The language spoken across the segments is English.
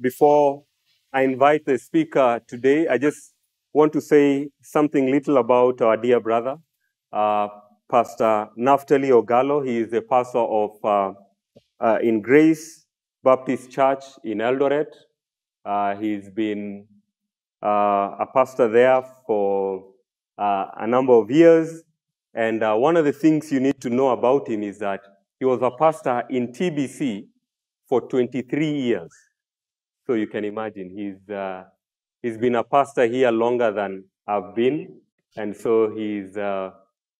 before I invite the speaker today, I just want to say something little about our dear brother, uh, Pastor Naphtally Ogallo. He is the pastor of uh, uh, in Grace Baptist Church in Eldoret. Uh, he's been uh, a pastor there for uh, a number of years. And one of the things you need to know about him is that he was a pastor in TBC for 23 years. So you can imagine he's, uh, he's been a pastor here longer than I've been. And so he's, uh,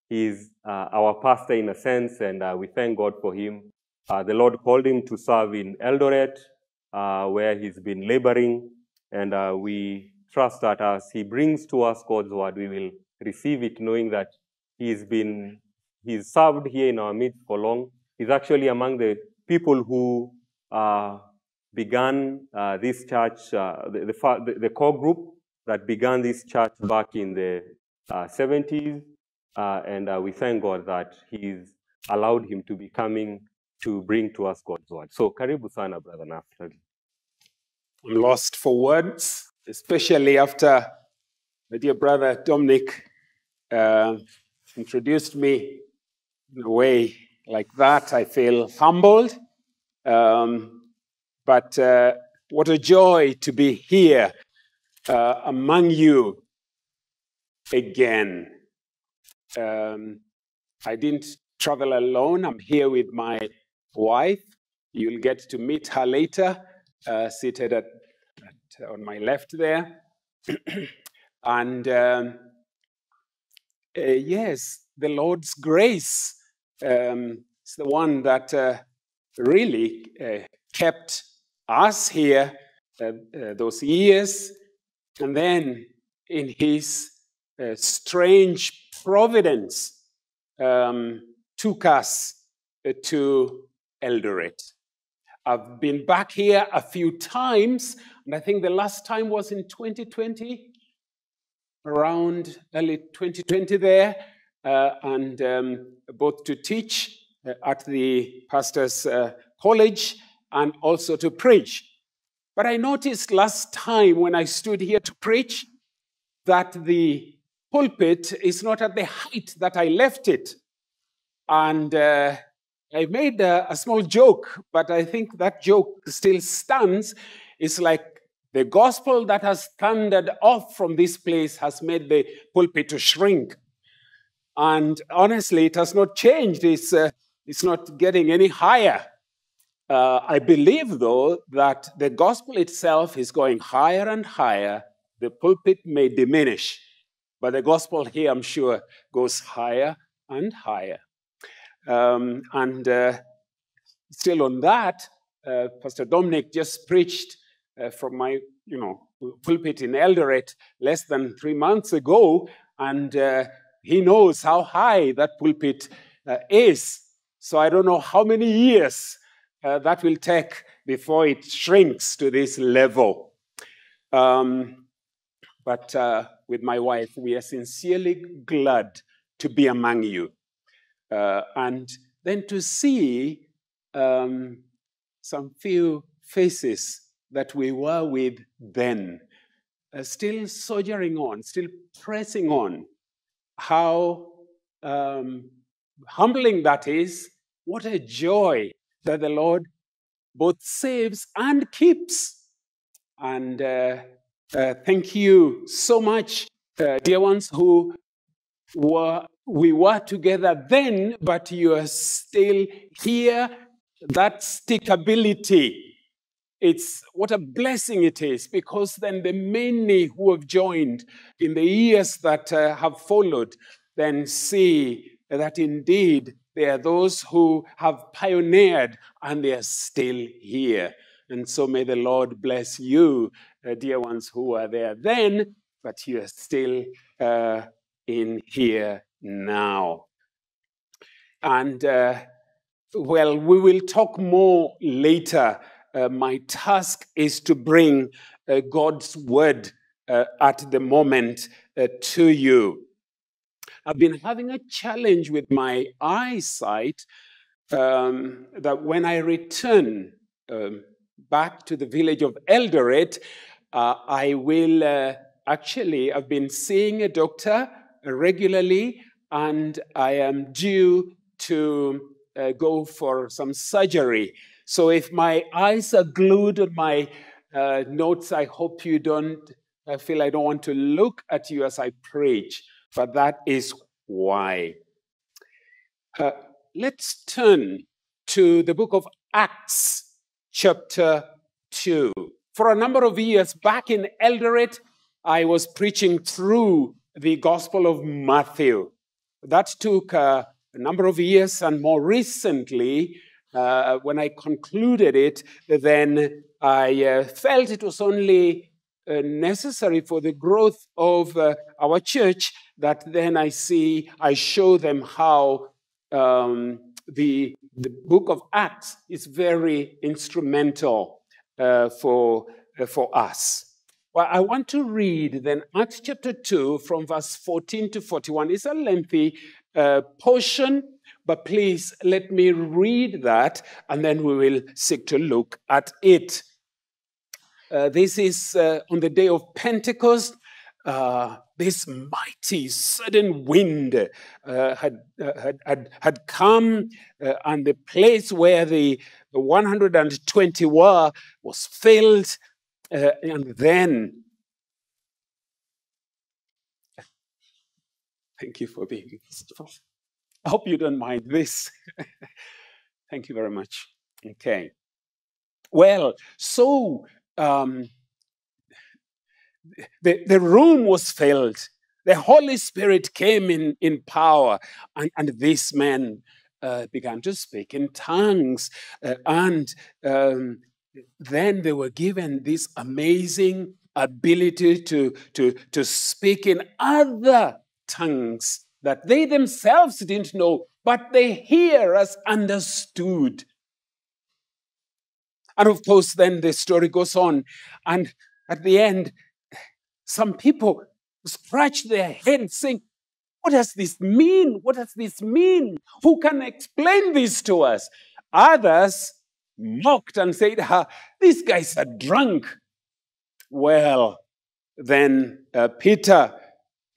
he's uh, our pastor in a sense, and uh, we thank God for him. Uh, the Lord called him to serve in Eldoret, where he's been laboring. And we trust that as he brings to us God's word, we will receive it knowing that he's been, he's served here in our midst for long. He's actually among the people who uh, began uh, this church, uh, the, the, the, core group that began this church back in the 70s. Uh, uh, and uh, we thank God that He's allowed him to be coming to bring to us God's word. So, karibu sana, Brother Naphtally. I'm lost for words, especially after my dear brother Dominic introduced me in a way like that. I feel humbled um, but uh, what a joy to be here uh, among you again. Um, I didn't travel alone. I'm here with my wife. You'll get to meet her later, uh, seated at, at, on my left there. and um, uh, yes, the Lord's grace um, is the one that uh, really uh, kept us here uh, uh, those years. And then in his uh, strange providence, um, took us to Eldoret. I've been back here a few times, and I think the last time was in 2020, around early 2020 there, uh, and um, both to teach uh, at the pastor's uh, college and also to preach. But I noticed last time when I stood here to preach that the pulpit is not at the height that I left it. And uh, I made a, a, small joke, but I think that joke still stands. It's like the gospel that has thundered off from this place has made the pulpit to shrink. And honestly, it has not changed. It's, uh, it's not getting any higher. Uh, I believe, though, that the gospel itself is going higher and higher. The pulpit may diminish, but the gospel here, I'm sure, goes higher and higher. Um, and uh, still on that, uh, Pastor Dominic just preached uh, from my, you know, pulpit in Eldoret less than three months ago, and uh, he knows how high that pulpit uh, is. So I don't know how many years uh, that will take before it shrinks to this level. Um, but uh, with my wife, we are sincerely glad to be among you. Uh, and then to see um, some few faces that we were with then, uh, still soldiering on, still pressing on. How um, humbling that is. What a joy that the Lord both saves and keeps. And uh, uh, thank you so much, uh, dear ones, who were we were together then, but you are still here. That stickability, it's what a blessing it is, because then the many who have joined in the years that uh, have followed then see that indeed there are those who have pioneered and they are still here. And so may the Lord bless you, uh, dear ones who were there then, but you are still uh, in here now. And uh, well, we will talk more later. Uh, my task is to bring uh, God's word uh, at the moment to you. I've been having a challenge with my eyesight um, that when I return um, back to the village of Eldoret, uh, I will uh, actually, I've been seeing a doctor regularly, and I am due to uh, go for some surgery. So if my eyes are glued on my uh, notes, I hope you don't I feel I don't want to look at you as I preach, but that is why. Uh, let's turn to the book of Acts, chapter 2. For a number of years back in Eldoret, I was preaching through the Gospel of Matthew. That took uh, a number of years, and more recently, uh, when I concluded it, then I uh, felt it was only uh, necessary for the growth of uh, our church that then I see, I show them how um, the, the book of Acts is very instrumental uh, for, for us. Well, I want to read then Acts chapter 2 from verse 14 to 41. It's a lengthy uh, portion, but please let me read that and then we will seek to look at it. Uh, this is uh, on the day of Pentecost. Uh, this mighty sudden wind uh, had, uh, had, had, come, uh, and the place where the, the 120 were was filled. and then, thank you for being I hope you don't mind this. thank you very much. Okay. Well, so um, the, the room was filled. The Holy Spirit came in, in power, and, and this man uh, began to speak in tongues. Uh, and um, then they were given this amazing ability to, to, to speak in other tongues that they themselves didn't know, but the hearers understood. And of course, then the story goes on. And at the end, some people scratch their heads saying, What does this mean? What does this mean? Who can explain this to us? Others mocked and said, ah, These guys are drunk. Well, then uh, Peter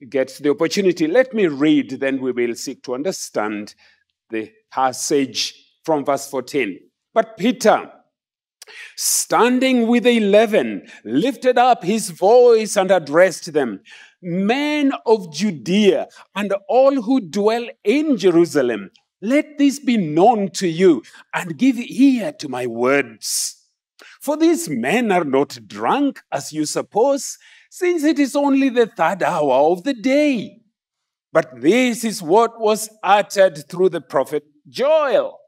gets the opportunity. Let me read, then we will seek to understand the passage from verse 14. But Peter, standing with the eleven, lifted up his voice and addressed them Men of Judea and all who dwell in Jerusalem, let this be known to you and give ear to my words. For these men are not drunk, as you suppose, since it is only the third hour of the day. But this is what was uttered through the prophet Joel.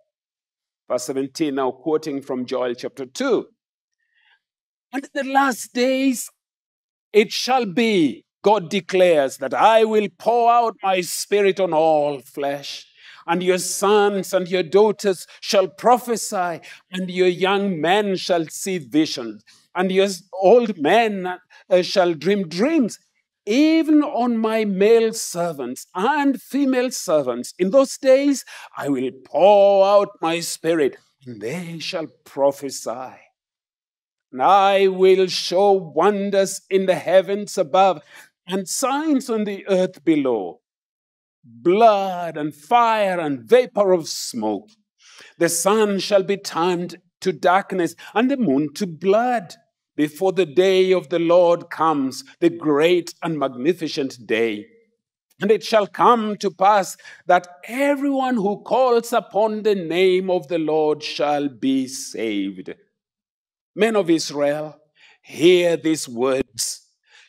Verse 17, now quoting from Joel chapter 2. And in the last days it shall be, God declares, that I will pour out my spirit on all flesh. And your sons and your daughters shall prophesy, and your young men shall see visions, and your old men uh, shall dream dreams even on my male servants and female servants. In those days, I will pour out my spirit, and they shall prophesy. And I will show wonders in the heavens above and signs on the earth below blood and fire and vapor of smoke. The sun shall be turned to darkness and the moon to blood before the day of the Lord comes, the great and magnificent day. And it shall come to pass that everyone who calls upon the name of the Lord shall be saved. Men of Israel, hear these words.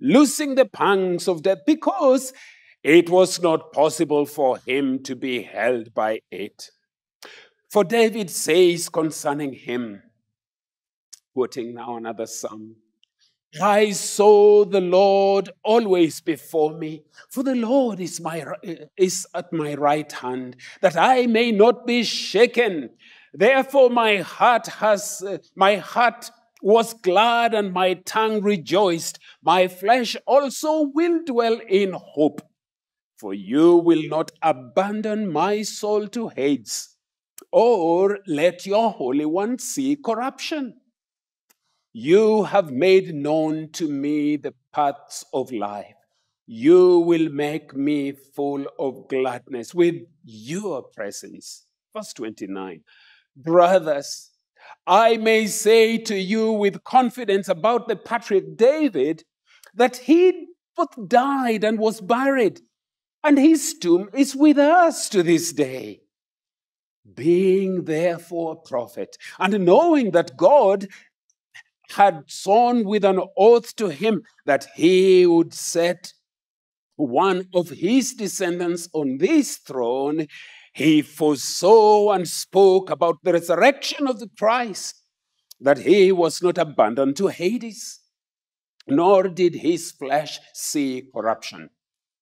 loosing the pangs of death because it was not possible for him to be held by it. For David says concerning him, quoting now another psalm, I saw the Lord always before me, for the Lord is, my, is at my right hand, that I may not be shaken. Therefore, my heart has, uh, my heart was glad and my tongue rejoiced. My flesh also will dwell in hope, for you will not abandon my soul to Hades, or let your Holy One see corruption. You have made known to me the paths of life. You will make me full of gladness with your presence. Verse 29. Brothers, I may say to you with confidence about the patriarch David that he both died and was buried, and his tomb is with us to this day. Being therefore a prophet, and knowing that God had sworn with an oath to him that he would set one of his descendants on this throne, he foresaw and spoke about the resurrection of the Christ, that he was not abandoned to Hades, nor did his flesh see corruption.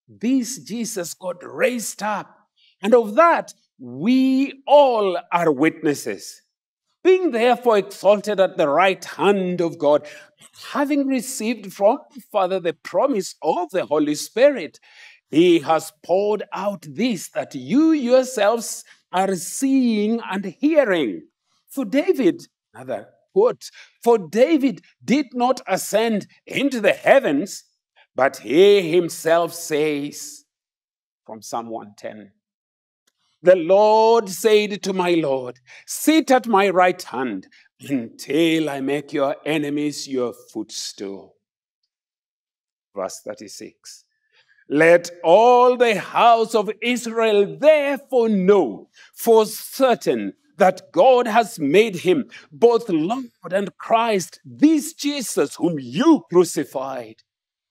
This Jesus God raised up, and of that we all are witnesses being therefore exalted at the right hand of God, having received from the Father the promise of the Holy Spirit, he has poured out this that you yourselves are seeing and hearing. For David, another quote, for David did not ascend into the heavens, but he himself says from Psalm 110 the Lord said to my Lord, Sit at my right hand until I make your enemies your footstool. Verse 36. Let all the house of Israel therefore know for certain that God has made him both Lord and Christ, this Jesus whom you crucified.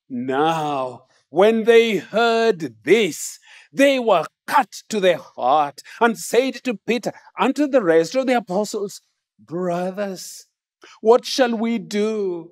Now, when they heard this, they were cut to the heart and said to Peter and to the rest of the apostles, Brothers, what shall we do?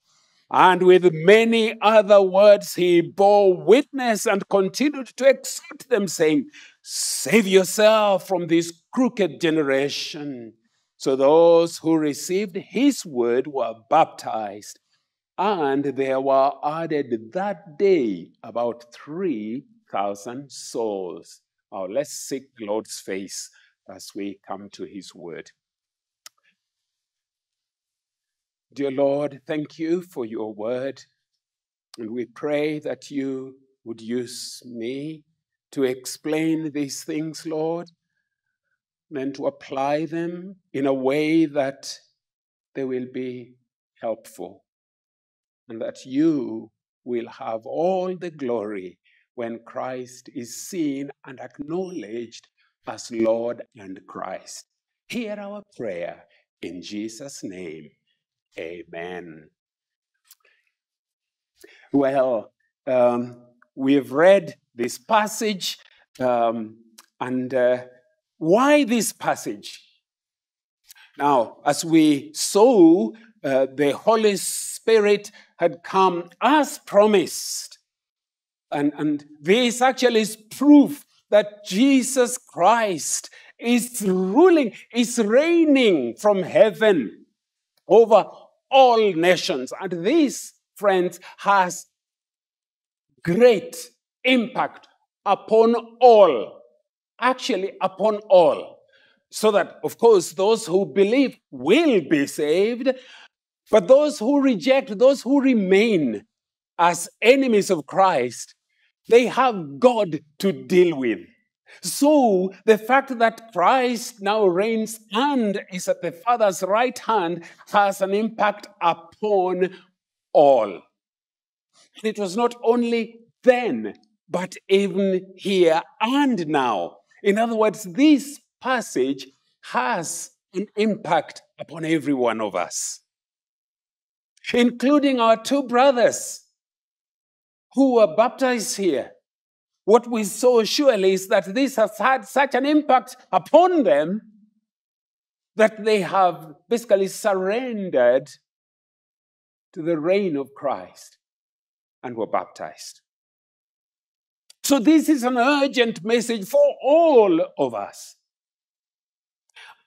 And with many other words, he bore witness and continued to exhort them, saying, Save yourself from this crooked generation. So those who received his word were baptized, and there were added that day about 3,000 souls. Now let's seek Lord's face as we come to his word. Dear Lord, thank you for your word. And we pray that you would use me to explain these things, Lord, and to apply them in a way that they will be helpful, and that you will have all the glory when Christ is seen and acknowledged as Lord and Christ. Hear our prayer in Jesus' name. Amen. Well, um, we've read this passage, um, and uh, why this passage? Now, as we saw, uh, the Holy Spirit had come as promised. And, and this actually is proof that Jesus Christ is ruling, is reigning from heaven over all nations. And this, friends, has great impact upon all, actually, upon all. So that, of course, those who believe will be saved, but those who reject, those who remain as enemies of Christ, they have God to deal with. So the fact that Christ now reigns and is at the Father's right hand has an impact upon all. And it was not only then but even here and now. In other words, this passage has an impact upon every one of us, including our two brothers who were baptized here. What we saw surely is that this has had such an impact upon them that they have basically surrendered to the reign of Christ and were baptized. So, this is an urgent message for all of us.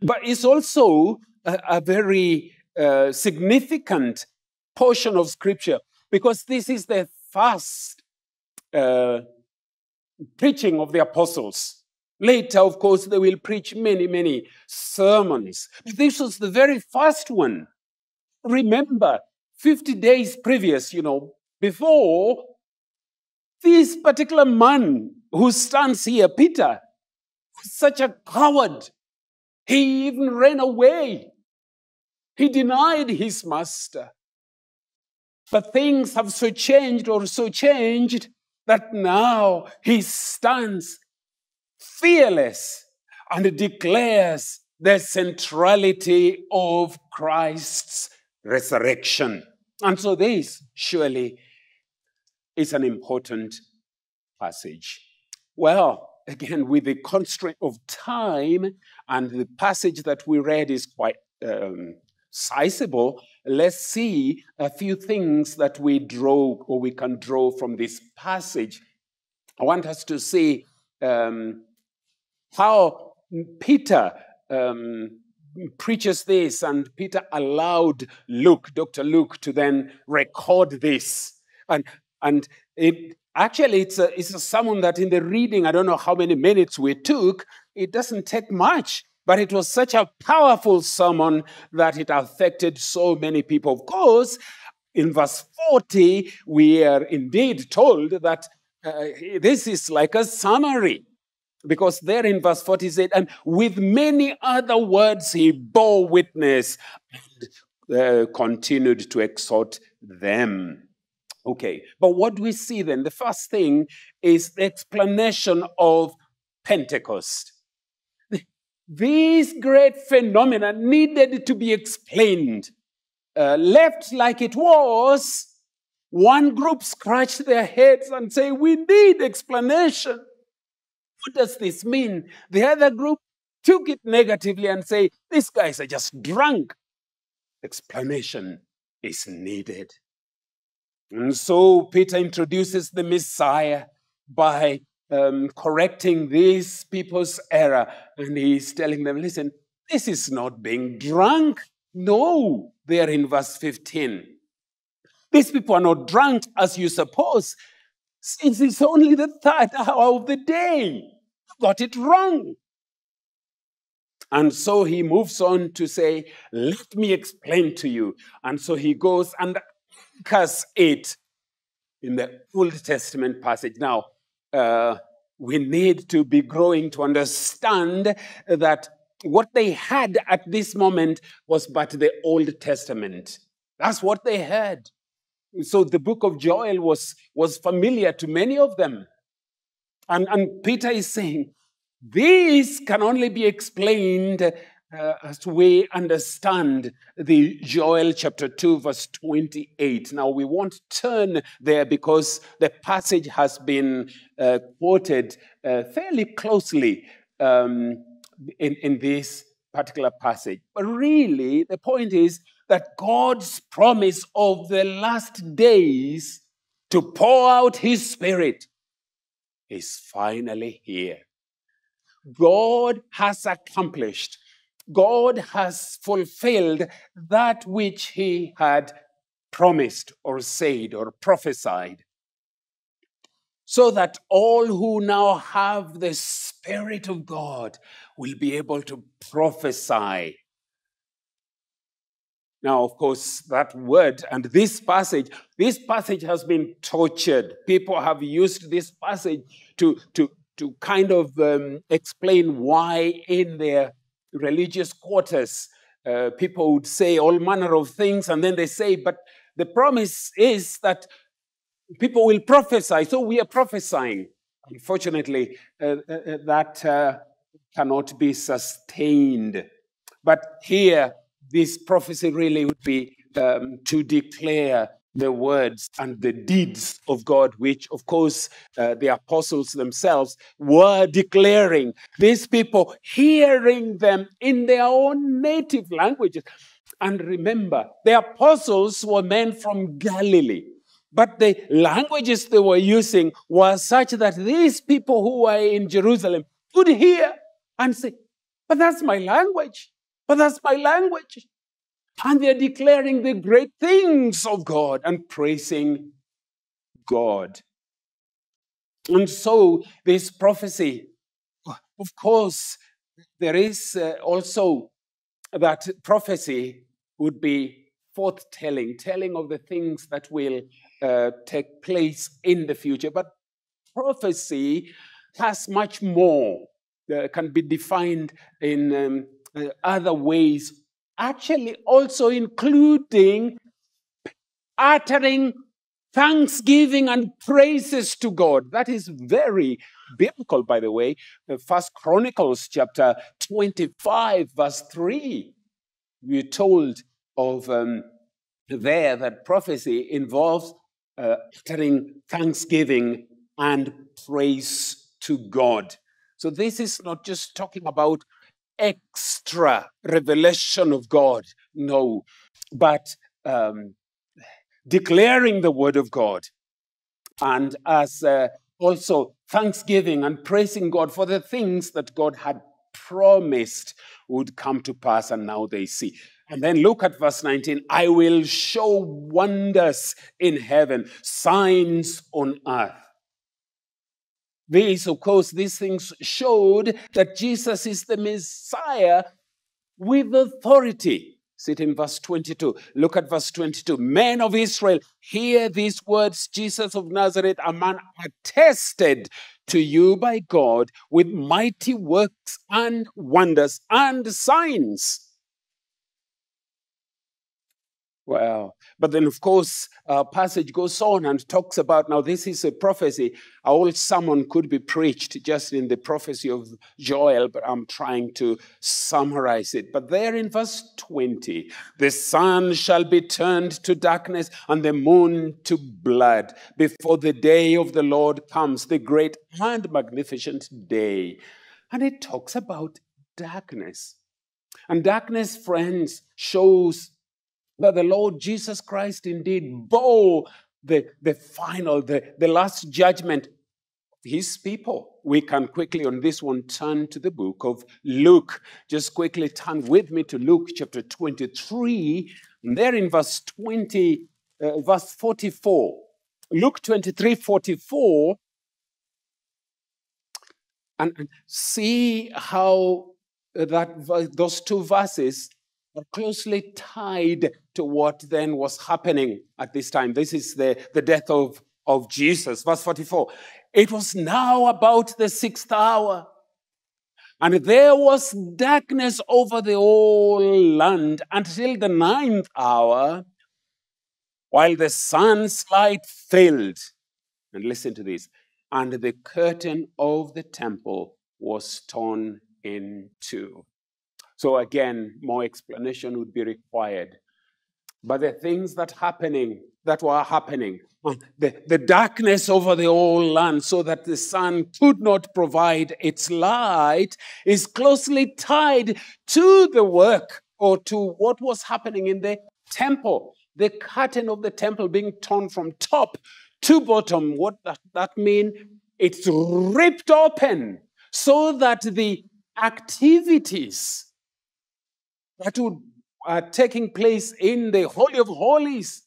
But it's also a, a very uh, significant portion of Scripture because this is the first uh, preaching of the apostles. Later, of course, they will preach many, many sermons. Mm. This was the very first one. Remember, 50 days previous, you know, before this particular man who stands here, Peter, was such a coward. He even ran away. He denied his master. But things have so changed or so changed that now he stands fearless and declares the centrality of Christ's resurrection. And so, this surely is an important passage. Well, again, with the constraint of time, and the passage that we read is quite um, sizable, let's see a few things that we draw or we can draw from this passage. I want us to see um, how Peter um, preaches this, and Peter allowed Luke, Dr. Luke, to then record this. And, and it actually it's a, it's a sermon that in the reading, I don't know how many minutes we took, it doesn't take much. But it was such a powerful sermon that it affected so many people. Of course, in verse 40, we are indeed told that uh, this is like a summary. Because there in verse 40 said, and with many other words he bore witness and uh, continued to exhort them. Okay, but what do we see then? The first thing is the explanation of Pentecost. This great phenomena needed to be explained. Uh, left like it was, one group scratched their heads and say, We need explanation. What does this mean? The other group took it negatively and say, These guys are just drunk. Explanation is needed. And so Peter introduces the Messiah by um, correcting these people's error. And he's telling them, listen, this is not being drunk. No, they're in verse 15. These people are not drunk as you suppose, since it's only the third hour of the day. You got it wrong. And so he moves on to say, Let me explain to you. And so he goes and anchors it in the Old Testament passage. Now, uh, we need to be growing to understand that what they had at this moment was but the Old Testament. That's what they had. So the book of Joel was, was familiar to many of them. And, and Peter is saying, this can only be explained uh, as we understand the Joel chapter 2, verse 28. Now, we won't turn there because the passage has been uh, quoted uh, fairly closely um, in, in this particular passage. But really, the point is that God's promise of the last days to pour out his spirit is finally here. God has accomplished God has fulfilled that which he had promised or said or prophesied. So that all who now have the Spirit of God will be able to prophesy. Now, of course, that word and this passage, this passage has been tortured. People have used this passage to, to, to kind of um, explain why in their religious quarters, uh, people would say all manner of things, and then they say, but the promise is that people will prophesy. So we are prophesying. Unfortunately, uh, uh, uh, that uh, cannot be sustained. But here, this prophecy really would be um, to declare the words and the deeds of God, which, of course, uh, the apostles themselves were declaring. These people hearing them in their own native languages. And remember, the apostles were men from Galilee. But the languages they were using were such that these people who were in Jerusalem could hear and say, But that's my language. But that's my language. And they're declaring the great things of God and praising God. And so, this prophecy, of course, there is uh, also that prophecy would be forthtelling, telling of the things that will uh, take place in the future. But prophecy has much more, uh, can be defined in um, uh, other ways actually also including uttering thanksgiving and praises to God. That is very biblical, by the way. First Chronicles chapter 25, verse 3. We're told of um, there that prophecy involves uh, uttering thanksgiving and praise to God. So this is not just talking about extra revelation of God. No, but um, declaring the word of God. And as uh, also thanksgiving and praising God for the things that God had promised would come to pass, and now they see. And then look at verse 19 I will show wonders in heaven, signs on earth. These, of course, these things showed that Jesus is the Messiah with authority. Sit in verse 22. Look at verse 22. Men of Israel, hear these words Jesus of Nazareth, a man attested to you by God with mighty works and wonders and signs Well, but then, of course, our passage goes on and talks about now, this is a prophecy. A whole sermon could be preached just in the prophecy of Joel, but I'm trying to summarize it. But there in verse 20, the sun shall be turned to darkness and the moon to blood before the day of the Lord comes, the great and magnificent day. And it talks about darkness. And darkness, friends, shows that the Lord Jesus Christ indeed bore the, the final, the, the last judgment his people. We can quickly on this one turn to the book of Luke. Just quickly turn with me to Luke chapter 23, and there in verse 20, uh, verse 44. Luke 23, 44, and, and see how that those two verses are closely tied to what then was happening at this time. This is the, the death of, of Jesus. Verse 44. It was now about the sixth hour. And there was darkness over the whole land until the ninth hour, while the sun's light failed. And listen to this. And the curtain of the temple was torn in two. So again, more explanation would be required. But the things that happening that were happening, the, the darkness over the whole land, so that the sun could not provide its light, is closely tied to the work or to what was happening in the temple. The curtain of the temple being torn from top to bottom. What that, that mean? It's ripped open so that the activities that would are taking place in the Holy of Holies,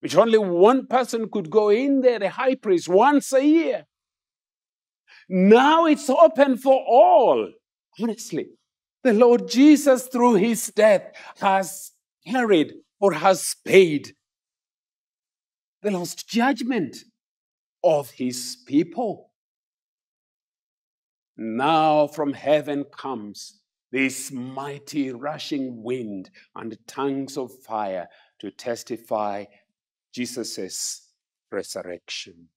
which only one person could go in there, the high priest, once a year. Now it's open for all. Honestly, the Lord Jesus, through his death, has carried or has paid the last judgment of his people. Now from heaven comes this mighty rushing wind and tongues of fire to testify Jesus' resurrection.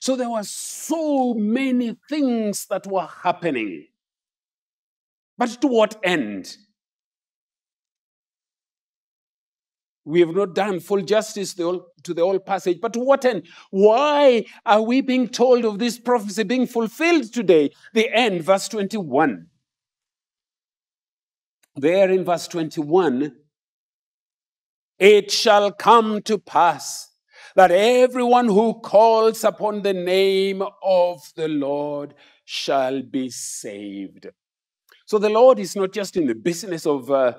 So there were so many things that were happening. But to what end? We have not done full justice to the whole passage, but to what end? Why are we being told of this prophecy being fulfilled today? The end, verse 21. There in verse 21, it shall come to pass that everyone who calls upon the name of the Lord shall be saved. So the Lord is not just in the business of, uh,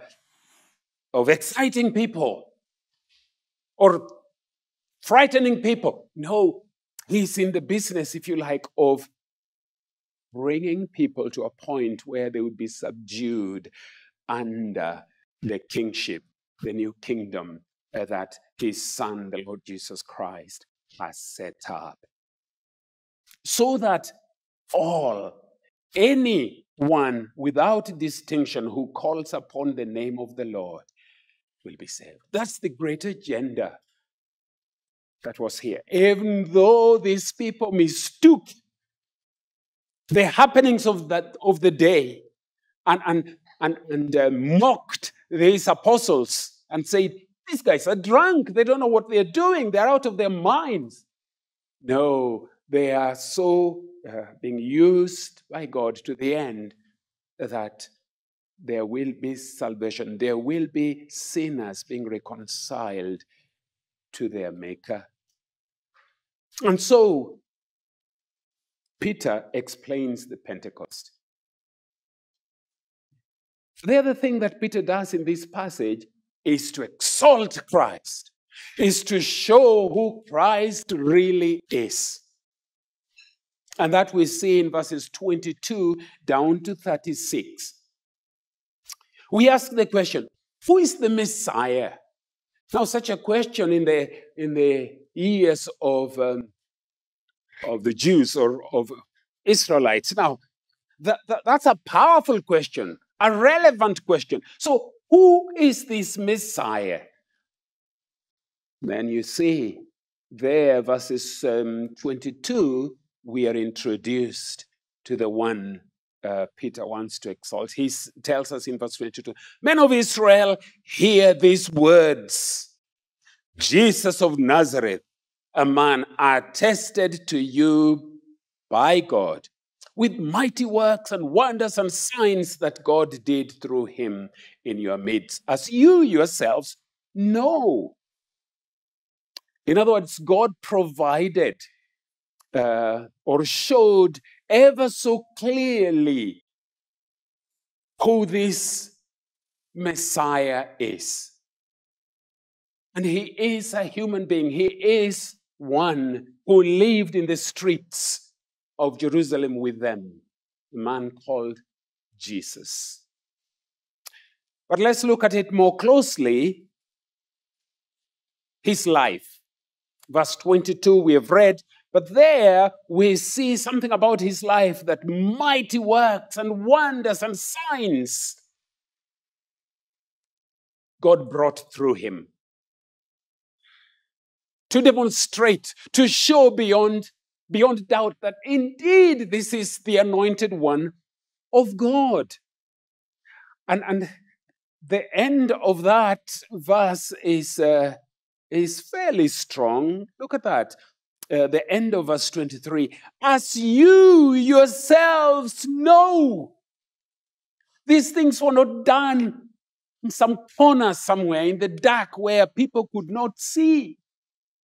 of exciting people or frightening people. No, He's in the business, if you like, of bringing people to a point where they would be subdued under the kingship, the new kingdom uh, that his son, the Lord Jesus Christ, has set up. So that all, anyone without distinction who calls upon the name of the Lord will be saved. That's the great agenda that was here. Even though these people mistook the happenings of, that, of the day and, and, and, and uh, mocked these apostles and said, These guys are drunk. They don't know what they're doing. They're out of their minds. No, they are so uh, being used by God to the end that there will be salvation. There will be sinners being reconciled to their Maker. And so, Peter explains the Pentecost. The other thing that Peter does in this passage is to exalt Christ, is to show who Christ really is. And that we see in verses 22 down to 36. We ask the question who is the Messiah? Now, such a question in the, in the ears of, um, of the Jews or of Israelites. Now, that, that, that's a powerful question a relevant question. So, who is this Messiah? Then you see there, verses um, 22, we are introduced to the one uh, Peter wants to exalt. He tells us in verse 22 Men of Israel, hear these words Jesus of Nazareth, a man attested to you by God with mighty works and wonders and signs that God did through him in your midst, as you yourselves know. In other words, God provided uh, or showed ever so clearly who this Messiah is. And he is a human being, he is one who lived in the streets of Jerusalem with them, a man called Jesus. But let's look at it more closely. His life. Verse 22, we have read, but there we see something about his life that mighty works and wonders and signs God brought through him to demonstrate, to show beyond beyond doubt that indeed this is the anointed one of God. And, and the end of that verse is, uh, is fairly strong. Look at that. Uh, the end of verse 23 as you yourselves know these things were not done in some corner somewhere in the dark where people could not see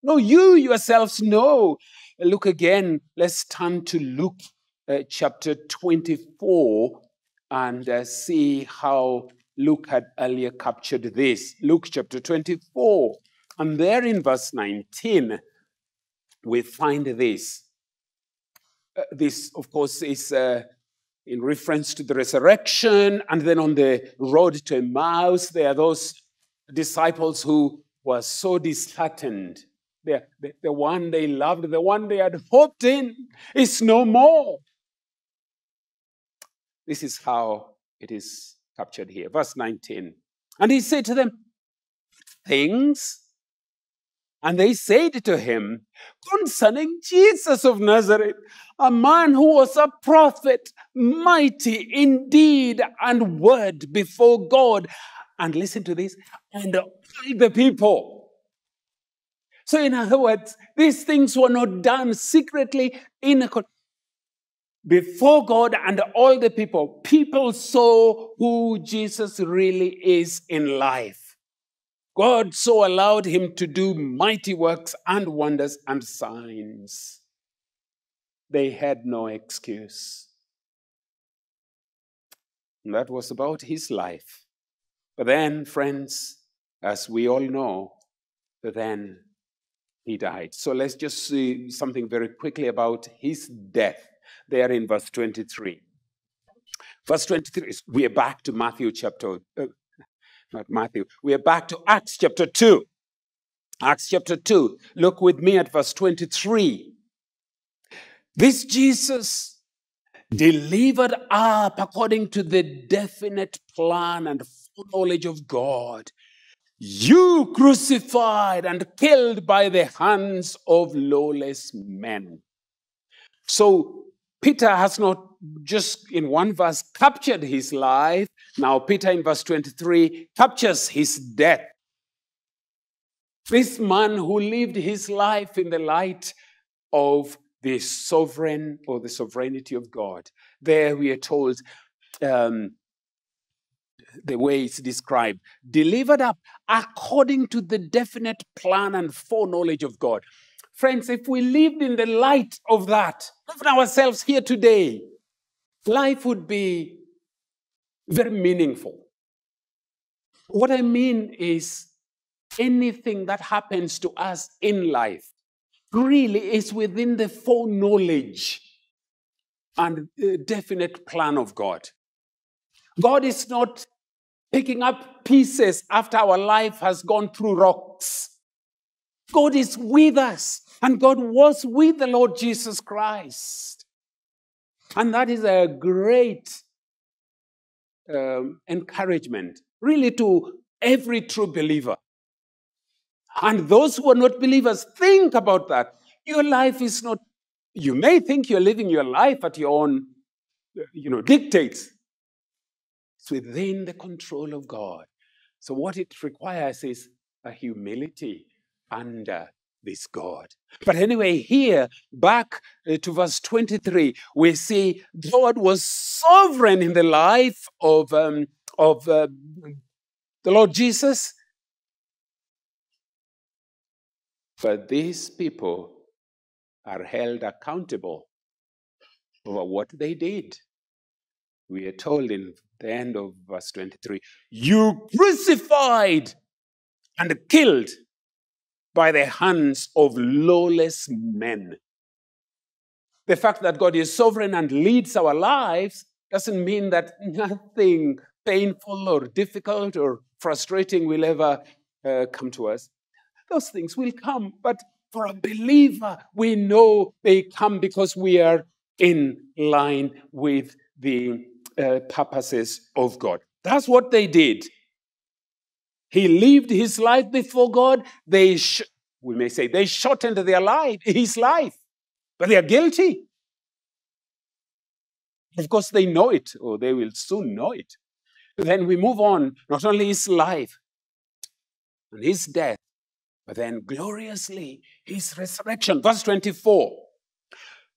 no you yourselves know Look again, let's turn to Luke uh, chapter 24 and uh, see how Luke had earlier captured this. Luke chapter 24, and there in verse 19, we find this. Uh, this, of course, is uh, in reference to the resurrection, and then on the road to Emmaus, there are those disciples who were so disheartened the, the, the one they loved, the one they had hoped in, is no more. This is how it is captured here. Verse 19. And he said to them, Things And they said to him, concerning Jesus of Nazareth, a man who was a prophet, mighty in deed and word before God. And listen to this, and all the people. So, in other words, these things were not done secretly in a before God and all the people. People saw who Jesus really is in life. God so allowed him to do mighty works and wonders and signs. They had no excuse. And that was about his life. But then, friends, as we all know, then he died. So let's just see something very quickly about his death there in verse 23. Verse 23, is, we are back to Matthew chapter, uh, not Matthew, we are back to Acts chapter 2. Acts chapter 2. Look with me at verse 23. This Jesus delivered up according to the definite plan and knowledge of God. You crucified and killed by the hands of lawless men. So Peter has not just in one verse captured his life. Now, Peter in verse 23 captures his death. This man who lived his life in the light of the sovereign or the sovereignty of God. There we are told um, the way it's described delivered up according to the definite plan and foreknowledge of God. Friends, if we lived in the light of that, even ourselves here today, life would be very meaningful. What I mean is, anything that happens to us in life really is within the foreknowledge and definite plan of God. God is not picking up pieces after our life has gone through rocks. God is with us. And God was with the Lord Jesus Christ. And that is a great um, encouragement, really, to every true believer. And those who are not believers, think about that. Your life is not, you may think you're living your life at your own, you know, dictates. It's within the control of God. So, what it requires is a humility under this God. But anyway, here, back uh, to verse 23, we see God was sovereign in the life of, um, of uh, the Lord Jesus. But these people are held accountable for what they did. We are told in the end of verse 23 You crucified and killed by the hands of lawless men. The fact that God is sovereign and leads our lives doesn't mean that nothing painful or difficult or frustrating will ever uh, come to us. Those things will come, but for a believer, we know they come because we are in line with the uh, purposes of God. That's what they did. He lived his life before God. They, sh- we may say, they shortened their life, his life, but they are guilty. Of course, they know it, or they will soon know it. Then we move on, not only his life and his death, but then gloriously his resurrection. Verse 24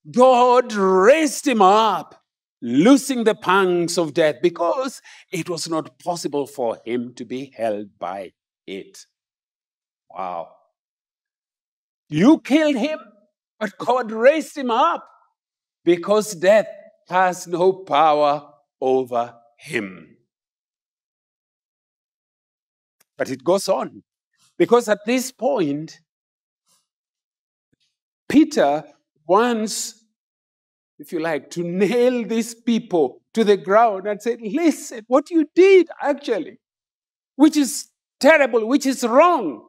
God raised him up loosing the pangs of death because it was not possible for him to be held by it. Wow. You killed him, but God raised him up because death has no power over him. But it goes on because at this point, Peter wants if you like, to nail these people to the ground and say, listen, what you did actually, which is terrible, which is wrong.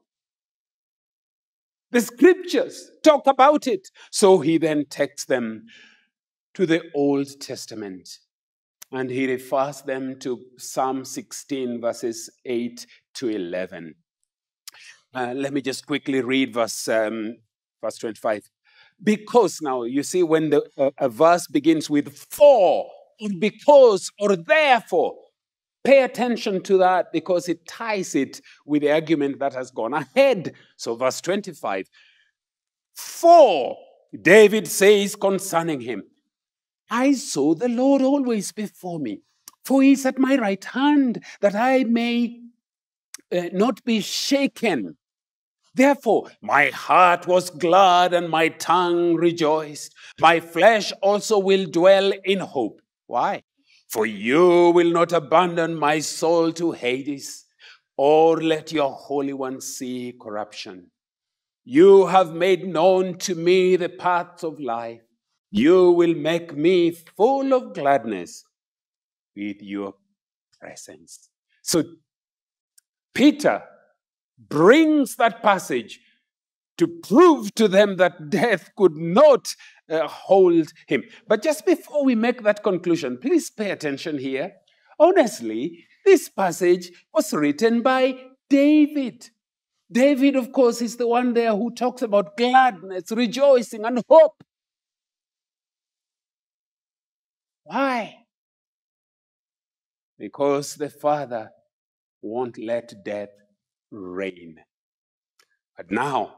The scriptures talk about it. So he then takes them to the Old Testament and he refers them to Psalm 16, verses 8 to 11. Uh, let me just quickly read verse, um, verse 25. Because now, you see, when the, uh, a verse begins with for, or because, or therefore, pay attention to that because it ties it with the argument that has gone ahead. So, verse 25 For David says concerning him, I saw the Lord always before me, for he is at my right hand, that I may uh, not be shaken. Therefore, my heart was glad and my tongue rejoiced. My flesh also will dwell in hope. Why? For you will not abandon my soul to Hades, or let your Holy One see corruption. You have made known to me the paths of life. You will make me full of gladness with your presence. So Peter brings that passage to prove to them that death could not uh, hold him. But just before we make that conclusion, please pay attention here. Honestly, this passage was written by David. David, of course, is the one there who talks about gladness, rejoicing, and hope. Why? Because the Father won't let death reign. But now,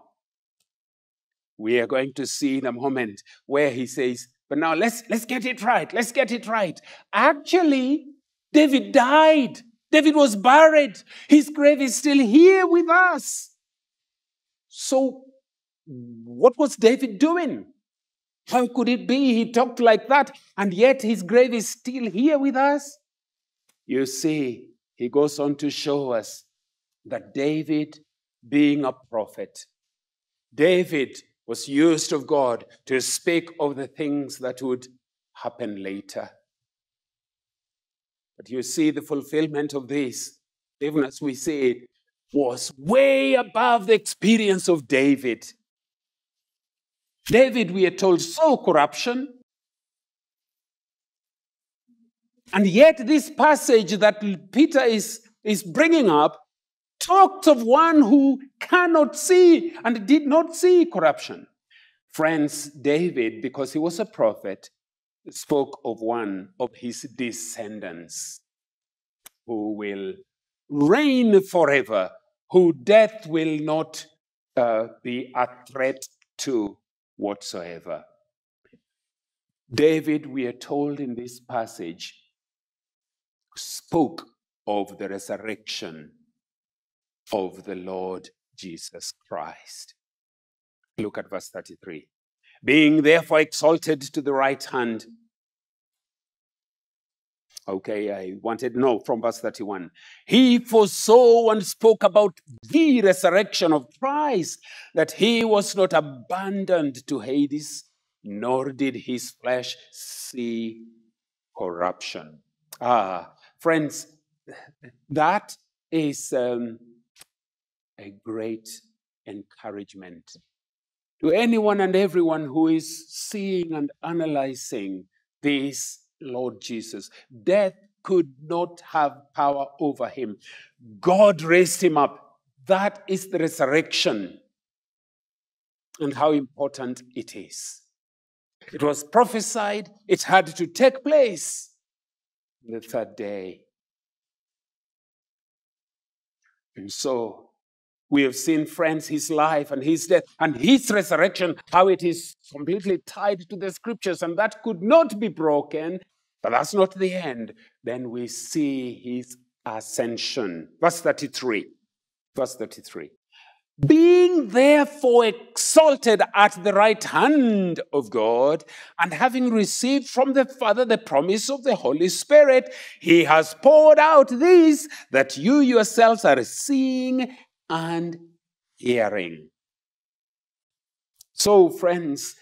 we are going to see in a moment where he says, but now let's, let's get it right. Let's get it right. Actually, David died. David was buried. His grave is still here with us. So, what was David doing? How could it be he talked like that and yet his grave is still here with us? You see, he goes on to show us that David, being a prophet, David was used of God to speak of the things that would happen later. But you see, the fulfillment of this, even as we see it, was way above the experience of David. David, we are told, saw corruption. And yet, this passage that Peter is, is bringing up talks of one who cannot see and did not see corruption. Friends, David, because he was a prophet, spoke of one of his descendants who will reign forever, who death will not uh, be a threat to whatsoever. David, we are told in this passage, spoke of the resurrection of the Lord Jesus Christ. Look at verse 33. Being therefore exalted to the right hand. Okay, I wanted no from verse 31. He foresaw and spoke about the resurrection of Christ, that he was not abandoned to Hades, nor did his flesh see corruption. Ah, friends, that is um, a great encouragement to anyone and everyone who is seeing and analyzing this Lord Jesus. Death could not have power over him. God raised him up. That is the resurrection and how important it is. It was prophesied, it had to take place the third day. And so we have seen, friends, his life and his death and his resurrection, how it is completely tied to the scriptures, and that could not be broken. But that's not the end. Then we see his ascension. Verse 33. Verse 33. Being therefore exalted at the right hand of God, and having received from the Father the promise of the Holy Spirit, he has poured out these that you yourselves are seeing and hearing. So, friends,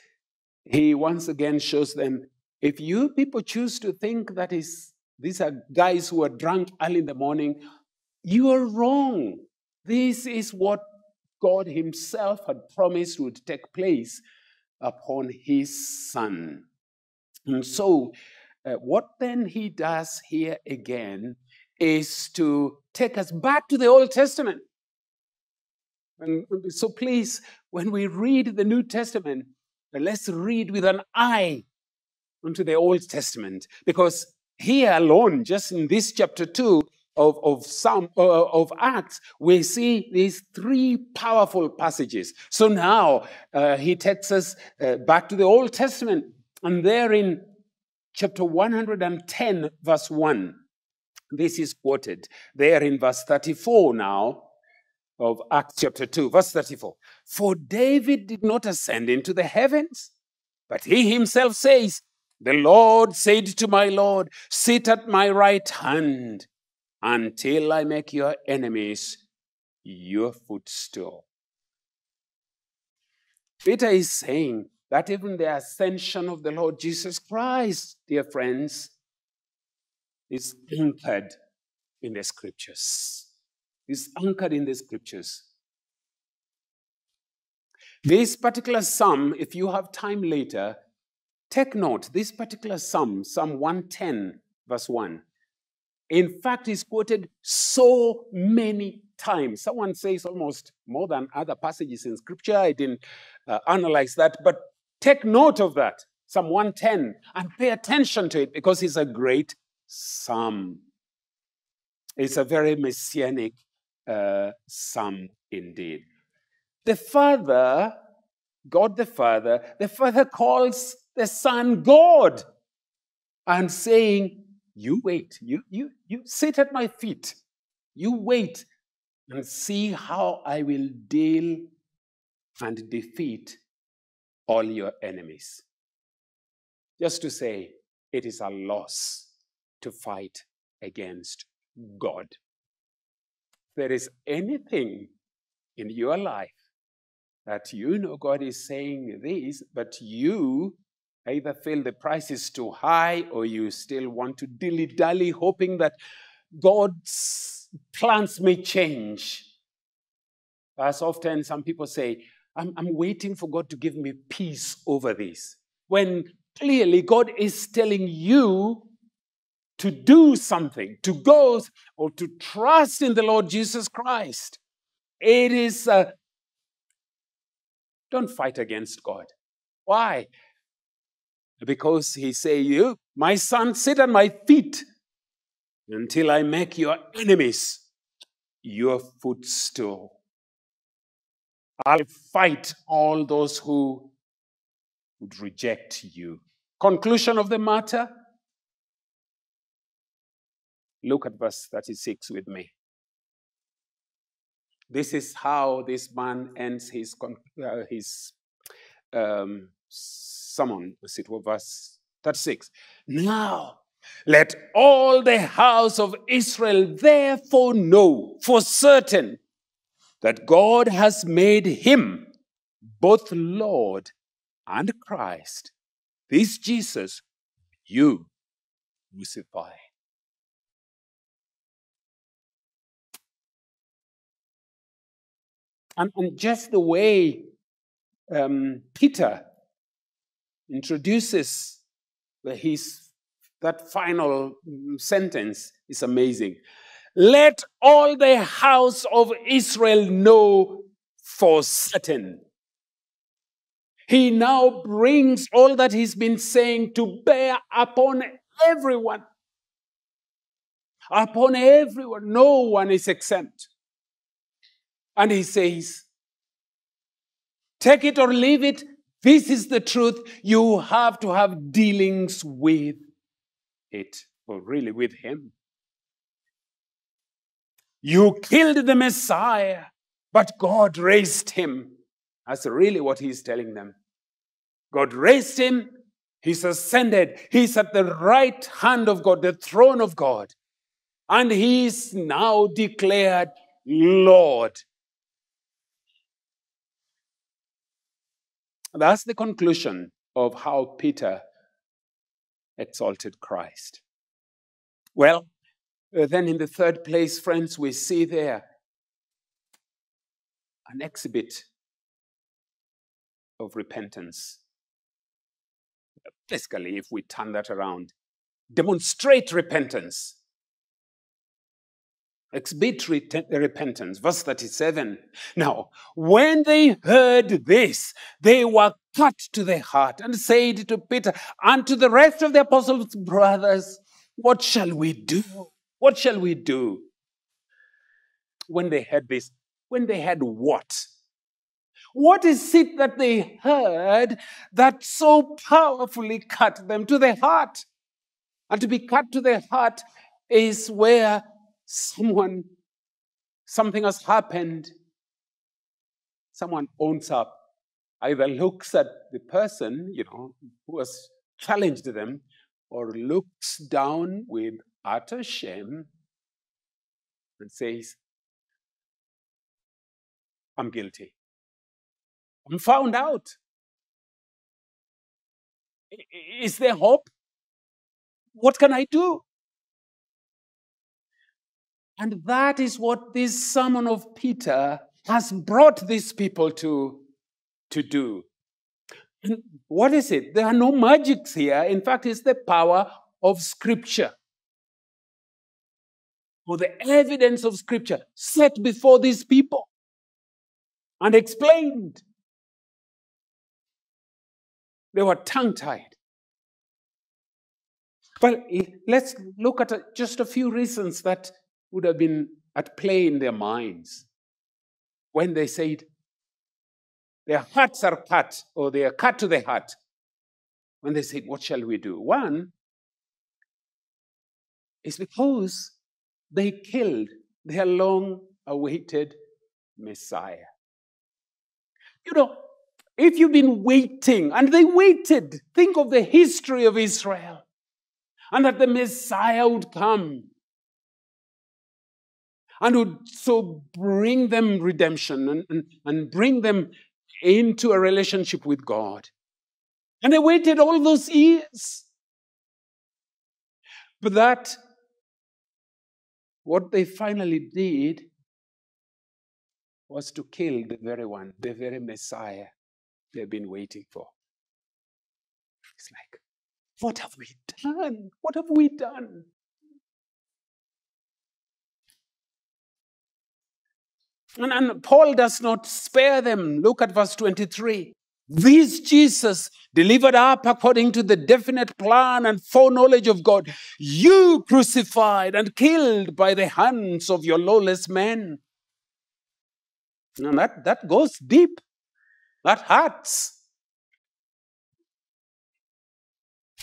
he once again shows them if you people choose to think that is, these are guys who are drunk early in the morning, you are wrong. This is what God Himself had promised would take place upon His Son. And so, uh, what then He does here again is to take us back to the Old Testament so please, when we read the New Testament, let's read with an eye onto the Old Testament. Because here alone, just in this chapter 2 of, of some uh, of Acts, we see these three powerful passages. So now uh, he takes us uh, back to the Old Testament, and there in chapter 110, verse 1, this is quoted there in verse 34 now of Acts chapter 2, verse 34. For David did not ascend into the heavens, but he himself says, The Lord said to my Lord, Sit at my right hand until I make your enemies your footstool. Peter is saying that even the ascension of the Lord Jesus Christ, dear friends, is anchored in the scriptures is anchored in the scriptures. This particular psalm, if you have time later, take note, this particular psalm, Psalm 110, verse 1, in fact, is quoted so many times. Someone says almost more than other passages in scripture. I didn't uh, analyze that, but take note of that, Psalm 110, and pay attention to it because it's a great psalm. It's a very messianic uh, some indeed. The Father, God the Father, the Father calls the Son God and saying, You wait, you, you, you sit at my feet, you wait and see how I will deal and defeat all your enemies. Just to say, it is a loss to fight against God there is anything in your life that you know God is saying this, but you either feel the price is too high or you still want to dilly dally, hoping that God's plans may change. As often some people say, I'm, I'm waiting for God to give me peace over this. When clearly God is telling you to do something, to go or to trust in the Lord Jesus Christ. It is, uh, don't fight against God. Why? Because he say, you, my son, sit at my feet until I make your enemies your footstool. I'll fight all those who would reject you. Conclusion of the matter Look at verse 36 with me. This is how this man ends his, uh, his um, sermon, it was verse 36. Now, let all the house of Israel therefore know for certain that God has made him both Lord and Christ, this Jesus you crucified. And, and just the way um, Peter introduces his, that final sentence is amazing. Let all the house of Israel know for certain. He now brings all that he's been saying to bear upon everyone. Upon everyone. No one is exempt. And he says, Take it or leave it. This is the truth. You have to have dealings with it, or really with him. You killed the Messiah, but God raised him. That's really what he's telling them. God raised him. He's ascended. He's at the right hand of God, the throne of God. And he's now declared Lord. That's the conclusion of how Peter exalted Christ. Well, uh, then in the third place, friends, we see there an exhibit of repentance. Basically, if we turn that around, demonstrate repentance. Exhibit repentance. Verse 37. Now, when they heard this, they were cut to the heart and said to Peter and to the rest of the apostles, Brothers, what shall we do? What shall we do? When they heard this, when they had what? What is it that they heard that so powerfully cut them to the heart? And to be cut to the heart is where someone, something has happened. Someone owns up, either looks at the person, you know, who has challenged them, or looks down with utter shame and says, I'm guilty. I'm found out. Is there hope? What can I do? And that is what this sermon of Peter has brought these people to, to do. And what is it? There are no magics here. In fact, it's the power of Scripture. Or the evidence of Scripture set before these people and explained. They were tongue tied. But let's look at just a few reasons that would have been at play in their minds when they said, their hearts are cut, or they are cut to the heart. When they said, What shall we do? One is because they killed their long awaited Messiah. You know, if you've been waiting, and they waited, think of the history of Israel, and that the Messiah would come and would so bring them redemption and, and, and bring them into a relationship with God. And they waited all those years. But that, what they finally did was to kill the very one, the very Messiah they've been waiting for. It's like, what have we done? What have we done? And, and Paul does not spare them. Look at verse 23. This Jesus, delivered up according to the definite plan and foreknowledge of God, you crucified and killed by the hands of your lawless men. And that, that goes deep. That hurts.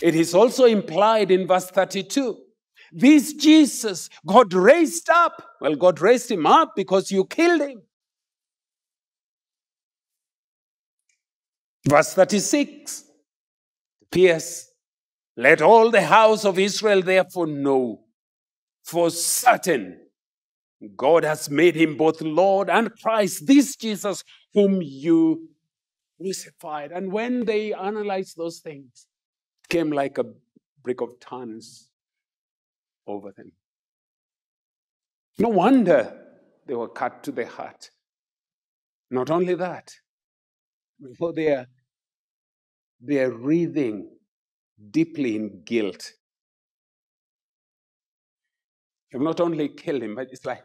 It is also implied in verse 32 this Jesus, God raised up. Well, God raised him up because you killed him. Verse 36 P.S. Let all the house of Israel therefore know for certain God has made him both Lord and Christ, this Jesus whom you crucified. And when they analyzed those things, it came like a brick of tons over them. No wonder they were cut to the heart. Not only that, before they are, they are wreathing deeply in guilt. You've not only killed him, but it's like,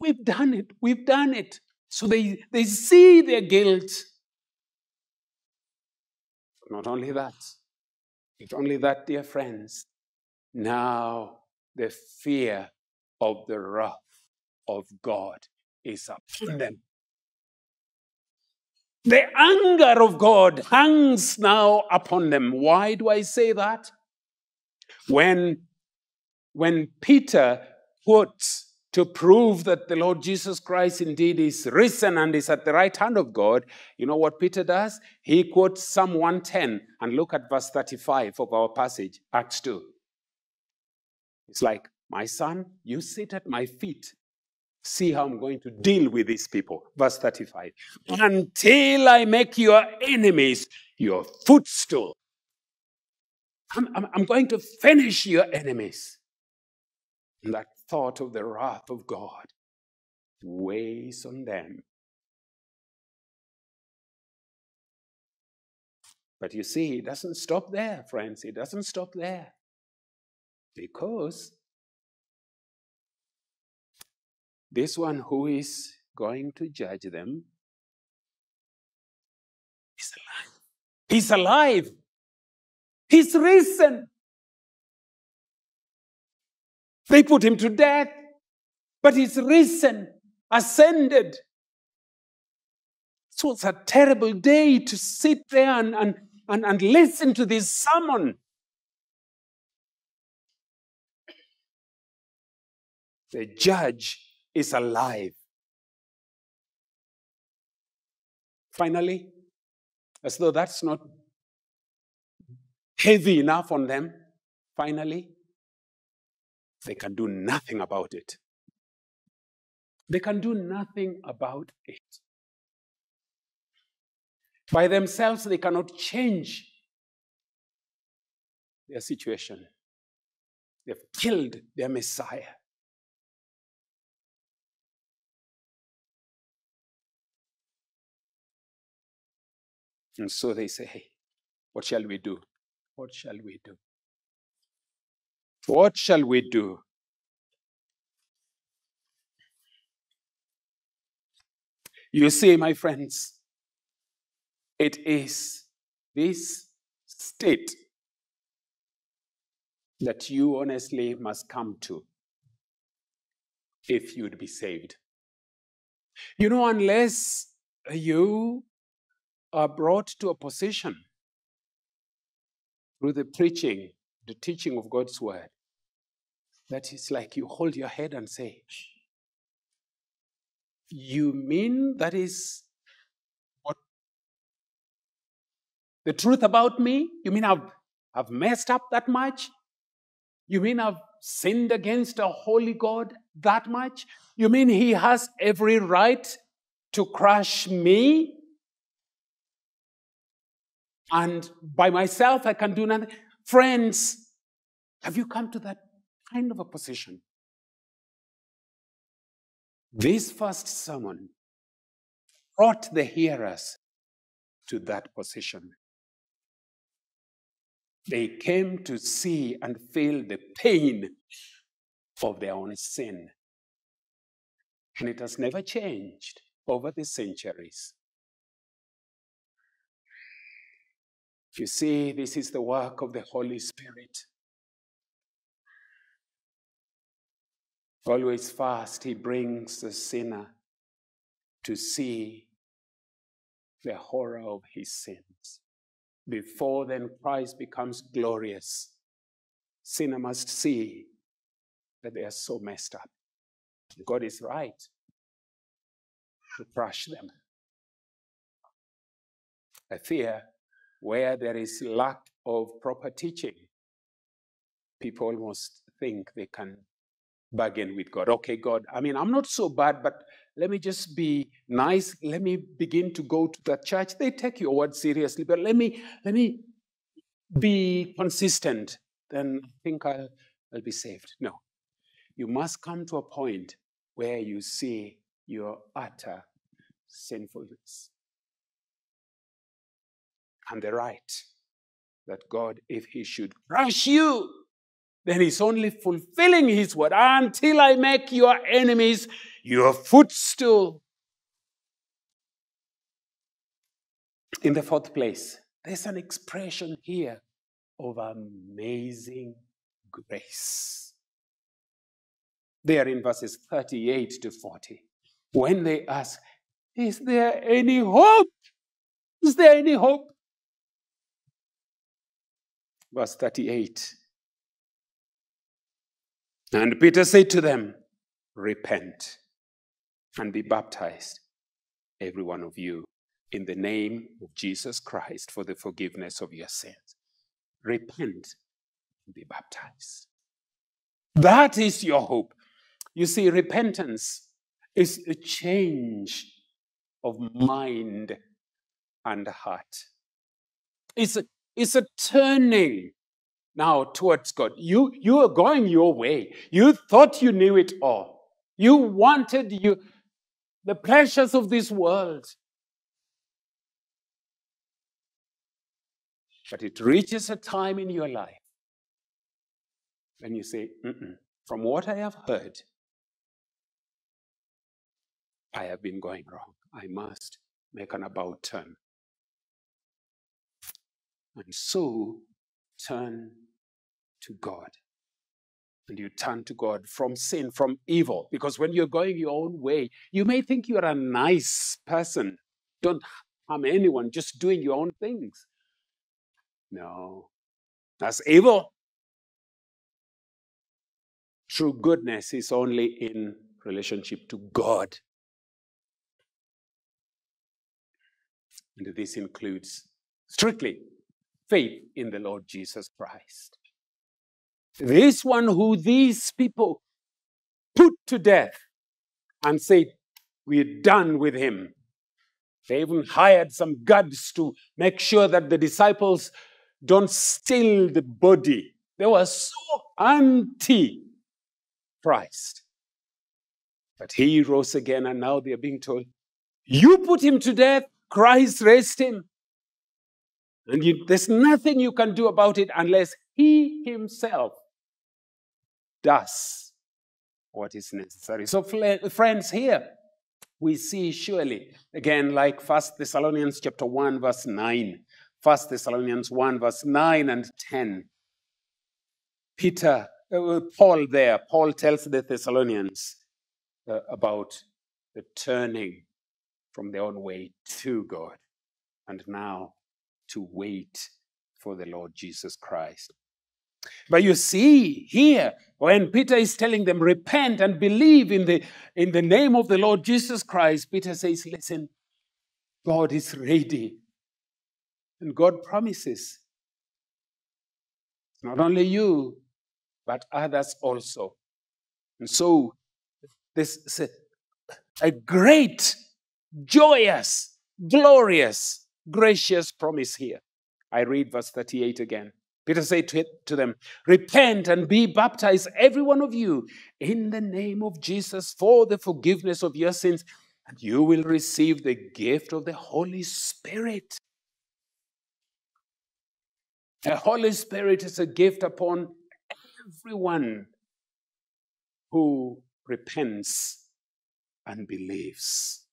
we've done it, we've done it. So they, they see their guilt. Not only that, if only that, dear friends, now the fear of the wrath of God is upon them. The anger of God hangs now upon them. Why do I say that? When, when Peter quotes to prove that the Lord Jesus Christ indeed is risen and is at the right hand of God, you know what Peter does? He quotes Psalm 110 and look at verse 35 of our passage, Acts 2. It's like, my son, you sit at my feet. See how I'm going to deal with these people. Verse 35. Until I make your enemies your footstool. I'm, I'm, I'm going to finish your enemies. And that thought of the wrath of God weighs on them. But you see, it doesn't stop there, friends. It doesn't stop there. Because this one who is going to judge them is alive. He's alive. He's risen. They put him to death, but he's risen, ascended. So it's a terrible day to sit there and, and, and, and listen to this sermon. The judge is alive. Finally, as though that's not heavy enough on them, finally, they can do nothing about it. They can do nothing about it. By themselves, they cannot change their situation. They've killed their Messiah. And so they say, hey, what shall we do? What shall we do? What shall we do? You see, my friends, it is this state that you honestly must come to if you'd be saved. You know, unless you are brought to a position through the preaching, the teaching of God's word, that it's like you hold your head and say, You mean that is what the truth about me? You mean I've, I've messed up that much? You mean I've sinned against a holy God that much? You mean He has every right to crush me? and by myself I can do nothing. Friends, have you come to that kind of a position? This first sermon brought the hearers to that position. They came to see and feel the pain of their own sin. And it has never changed over the centuries. You see, this is the work of the Holy Spirit. Always fast, He brings the sinner to see the horror of his sins. Before then Christ becomes glorious, sinner must see that they are so messed up. God is right to crush them. I fear where there is lack of proper teaching, people almost think they can bargain with God. Okay, God, I mean, I'm not so bad, but let me just be nice. Let me begin to go to that church. They take your word seriously, but let me let me be consistent. Then I think I'll I'll be saved. No. You must come to a point where you see your utter sinfulness and the right that God, if He should crush you, then He's only fulfilling His word until I make your enemies your footstool. In the fourth place, there's an expression here of amazing grace. There in verses 38 to 40, when they ask, Is there any hope? Is there any hope? Verse 38. And Peter said to them, Repent and be baptized, every one of you, in the name of Jesus Christ for the forgiveness of your sins. Repent and be baptized. That is your hope. You see, repentance is a change of mind and heart. It's a, it's a turning now towards God. You, you are going your way. You thought you knew it all. You wanted you, the pleasures of this world. But it reaches a time in your life when you say. From what I have heard, I have been going wrong. I must make an about turn. And so turn to God. And you turn to God from sin, from evil. Because when you're going your own way, you may think you're a nice person. Don't harm anyone, just doing your own things. No, that's evil. True goodness is only in relationship to God. And this includes strictly faith in the Lord Jesus Christ. This one who these people put to death and said, We're done with him. They even hired some guards to make sure that the disciples don't steal the body. They were so anti Christ. But he rose again, and now they're being told, You put him to death, Christ raised him. And you, there's nothing you can do about it unless he himself does what is necessary. So, friends, here we see surely, again, like First Thessalonians chapter 1, verse 9, First Thessalonians 1, verse 9 and 10. Peter uh, Paul there, Paul tells the Thessalonians uh, about the turning from their own way to God and now to wait for the Lord Jesus Christ. But you see here, when Peter is telling them, repent and believe in the, in the name of the Lord Jesus Christ, Peter says, listen, God is ready. And God promises, not only you, but others also. And so, this is a, a great, joyous, glorious, gracious promise here. I read verse 38 again. Peter said to, them, Repent and be baptized, every one of you, in the name of Jesus for the forgiveness of your sins, and you will receive the gift of the Holy Spirit. The Holy Spirit is a gift upon everyone who repents and believes.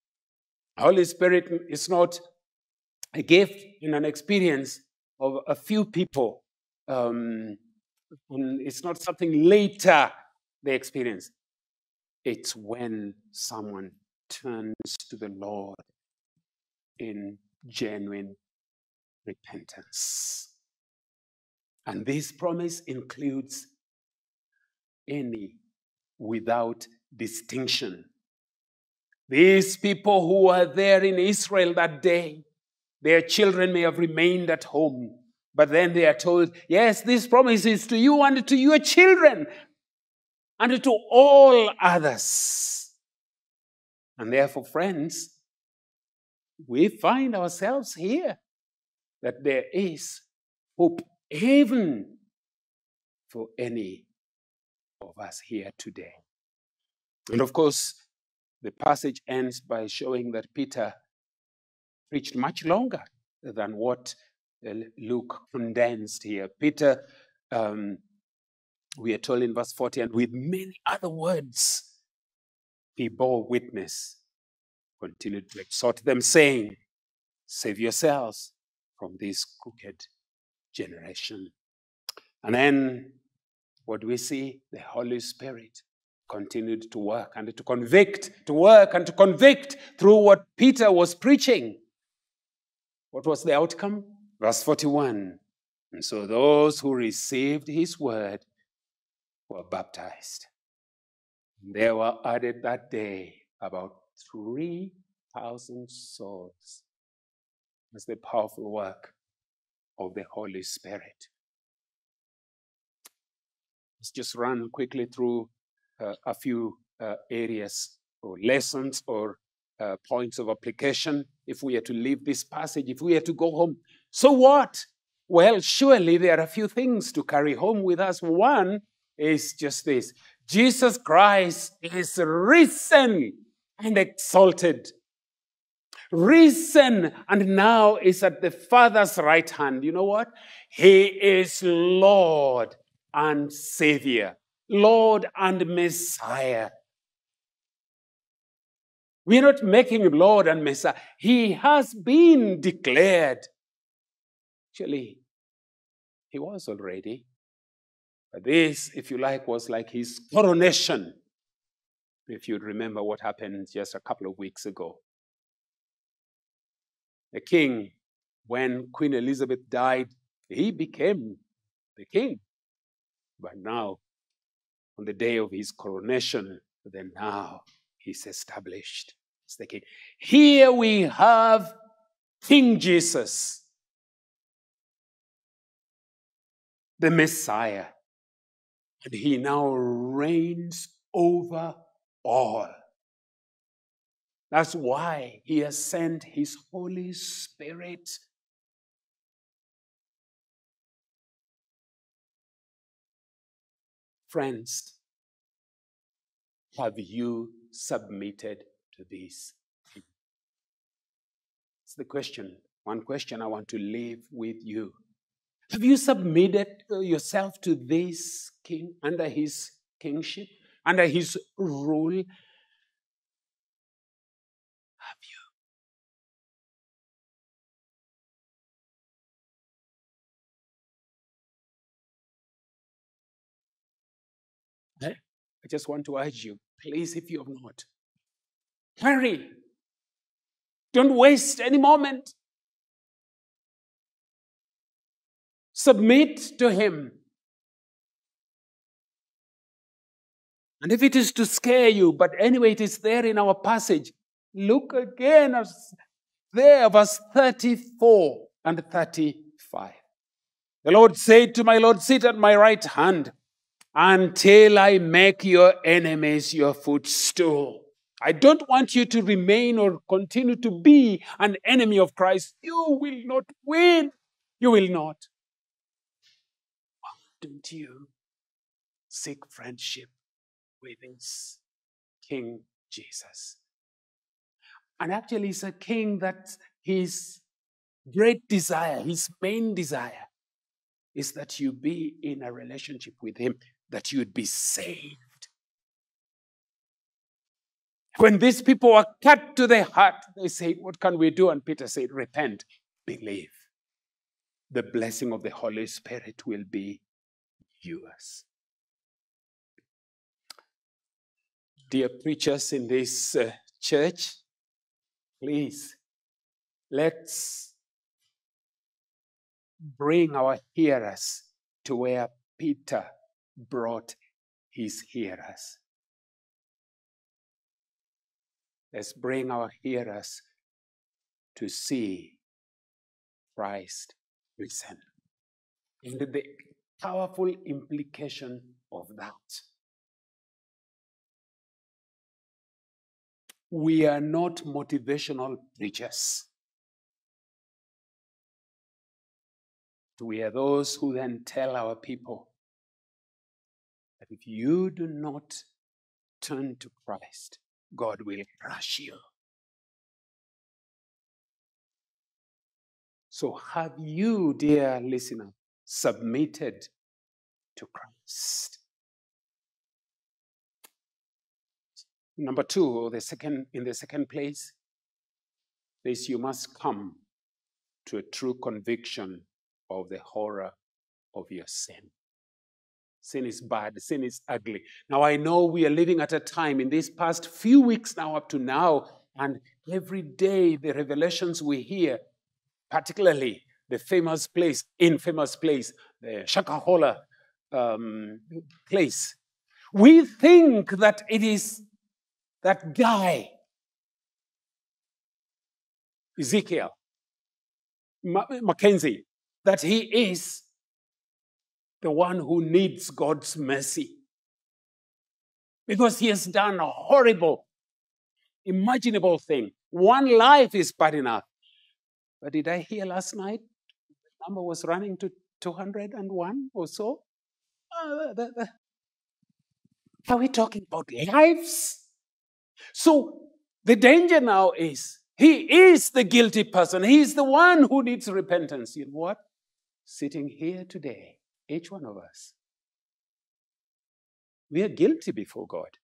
The Holy Spirit is not a gift in an experience of a few people. Um, it's not something later they experience. It's when someone turns to the Lord in genuine repentance. And this promise includes any without distinction. These people who were there in Israel that day, their children may have remained at home, but then they are told, Yes, this promise is to you and to your children and to all others. And therefore, friends, we find ourselves here that there is hope even for any of us here today. And of course, the passage ends by showing that Peter preached much longer than what uh, Luke condensed here. Peter, um, we are told in verse 40, and with many other words, he bore witness, continued to exhort them, saying, Save yourselves from this crooked generation. And then what do we see? The Holy Spirit continued to work and to convict, to work and to convict through what Peter was preaching. What was the outcome? Verse 41. And so those who received his word were baptized. There were added that day about 3,000 souls. That's the powerful work of the Holy Spirit. Let's just run quickly through uh, a few uh, areas or lessons or uh, points of application if we are to leave this passage, if we are to go home. So what? Well, surely there are a few things to carry home with us. One is just this Jesus Christ is risen and exalted. Risen and now is at the Father's right hand. You know what? He is Lord and Savior, Lord and Messiah. We're not making him Lord and Messiah. He has been declared. Actually, he was already. But this, if you like, was like his coronation. If you'd remember what happened just a couple of weeks ago. The king, when Queen Elizabeth died, he became the king. But now, on the day of his coronation, then now he's established as the king. Here we have King Jesus, the Messiah. And he now reigns over all. That's why he has sent his Holy Spirit. Friends, have you submitted to this? It's the question, one question I want to leave with you. Have you submitted uh, yourself to this king under his kingship, under his rule? Have you? I just want to urge you, please, if you have not, hurry. Don't waste any moment. Submit to Him. And if it is to scare you, but anyway, it is there in our passage. Look again as there, verse 34 and 35. The Lord said to my Lord, Sit at my right hand until I make your enemies your footstool. I don't want you to remain or continue to be an enemy of Christ. You will not win. You will not. Why don't you seek friendship with his King Jesus? And actually, it's a king that his great desire, his main desire, is that you be in a relationship with him, that you'd be saved. When these people were cut to the heart, they said, What can we do? And Peter said, Repent, believe. The blessing of the Holy Spirit will be yours. Dear preachers in this uh, church, please, let's bring our hearers to where Peter brought his hearers. Let's bring our hearers to see Christ risen. And the powerful implication of that. We are not motivational preachers. We are those who then tell our people that if you do not turn to Christ, God will crush you. So, have you, dear listener, submitted to Christ? Number two, the second, in the second place, is you must come to a true conviction of the horror of your sin. Sin is bad. Sin is ugly. Now, I know we are living at a time in these past few weeks now, up to now, and every day the revelations we hear, particularly the famous place, infamous place, the Shakahola um, place, we think that it is that guy, Ezekiel, Mackenzie, that he is the one who needs God's mercy. Because he has done a horrible, imaginable thing. One life is bad enough. But did I hear last night? The number was running to 201 or so. Uh, are we talking about lives? So the danger now is he is the guilty person. He is the one who needs repentance. You know what? Sitting here today, each one of us, We are guilty before God.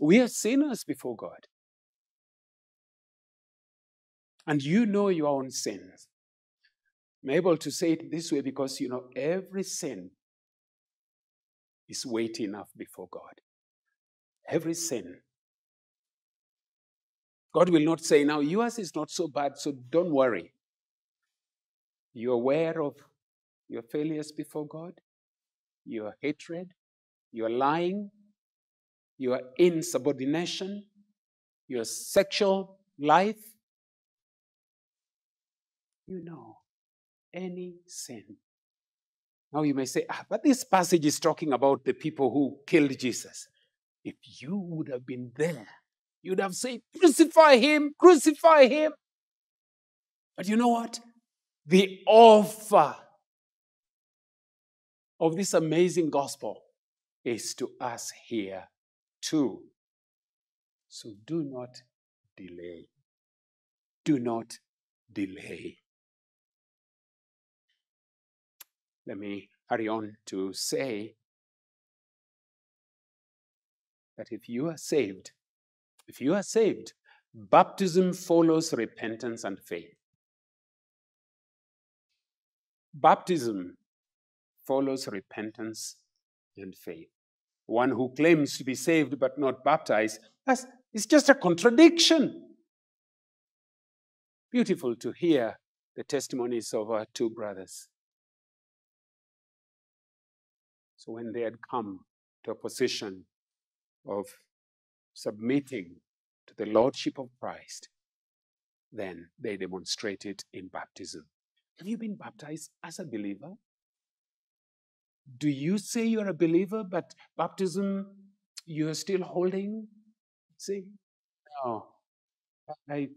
We are sinners before God. And you know your own sins. I'm able to say it this way because you know every sin is weighty enough before God. Every sin. God will not say, now yours is not so bad, so don't worry. You're aware of your failures before God, your hatred, your lying, your insubordination, your sexual life. You know any sin. Now you may say, ah, but this passage is talking about the people who killed Jesus. If you would have been there, you'd have said, crucify him, crucify him. But you know what? The offer of this amazing gospel is to us here too. So do not delay. Do not delay. Let me hurry on to say that if you are saved, if you are saved, baptism follows repentance and faith. Baptism follows repentance and faith. One who claims to be saved but not baptized, that's, it's just a contradiction. Beautiful to hear the testimonies of our two brothers. So when they had come to a position of submitting to the Lordship of Christ, then they demonstrated in baptism. Have you been baptized as a believer? Do you say you're a believer, but baptism you're still holding? See? No. I,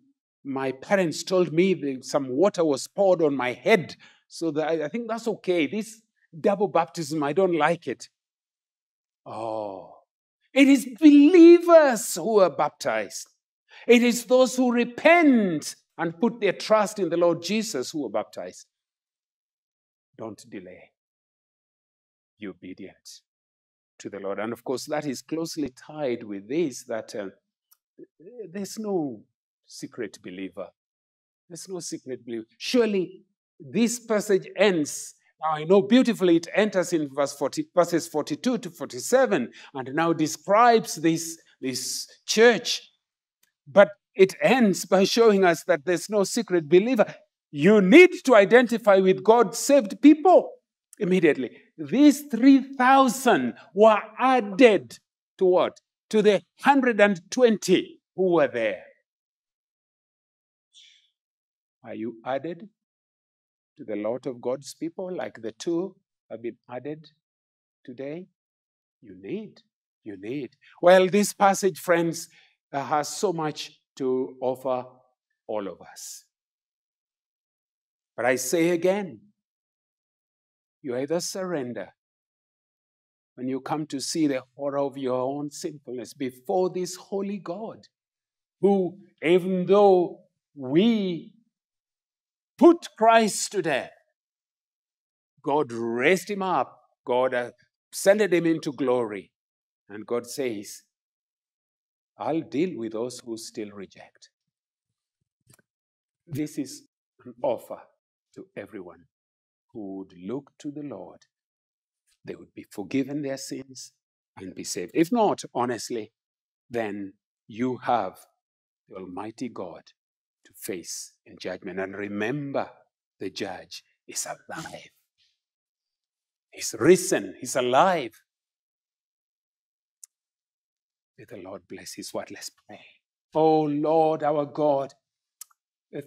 my parents told me that some water was poured on my head, so that I, I think that's okay. This double baptism, I don't like it. Oh, it is believers who are baptized. It is those who repent and put their trust in the Lord Jesus who are baptized. Don't delay. Be obedient to the Lord. And of course, that is closely tied with this that uh, there's no secret believer. There's no secret believer. Surely this passage ends now I know beautifully it enters in verse 40, verses 42 to 47 and now describes this, this church. But it ends by showing us that there's no secret believer. You need to identify with God saved people immediately. These 3,000 were added to what? To the 120 who were there. Are you added to the lot of God's people, like the two have been added today? You need, you need. Well, this passage, friends, uh, has so much to offer all of us. But I say again, you either surrender when you come to see the horror of your own sinfulness before this holy God, who, even though we put Christ to death. God raised him up. God ascended him into glory. And God says, I'll deal with those who still reject. This is an offer to everyone who would look to the Lord. They would be forgiven their sins and be saved. If not, honestly, then you have the Almighty God to face in judgment. And remember, the judge is alive. He's risen, he's alive. May the Lord bless his word. Let's pray. Oh Lord, our God,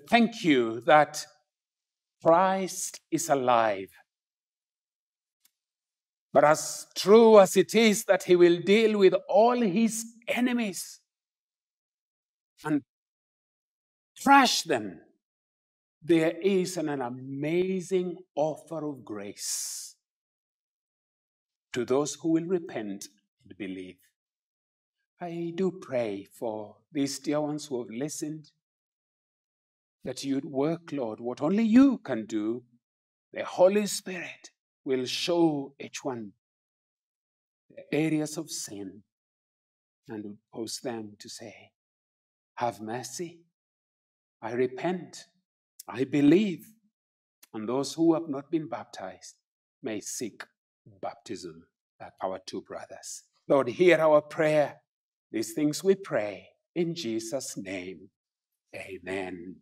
thank you that Christ is alive. But as true as it is that he will deal with all his enemies and Trash them. There is an, an amazing offer of grace to those who will repent and believe. I do pray for these dear ones who have listened that you'd work, Lord, what only you can do. The Holy Spirit will show each one the areas of sin and would pose them to say, Have mercy. I repent. I believe. And those who have not been baptized may seek baptism like our two brothers. Lord, hear our prayer. These things we pray in Jesus' name. Amen.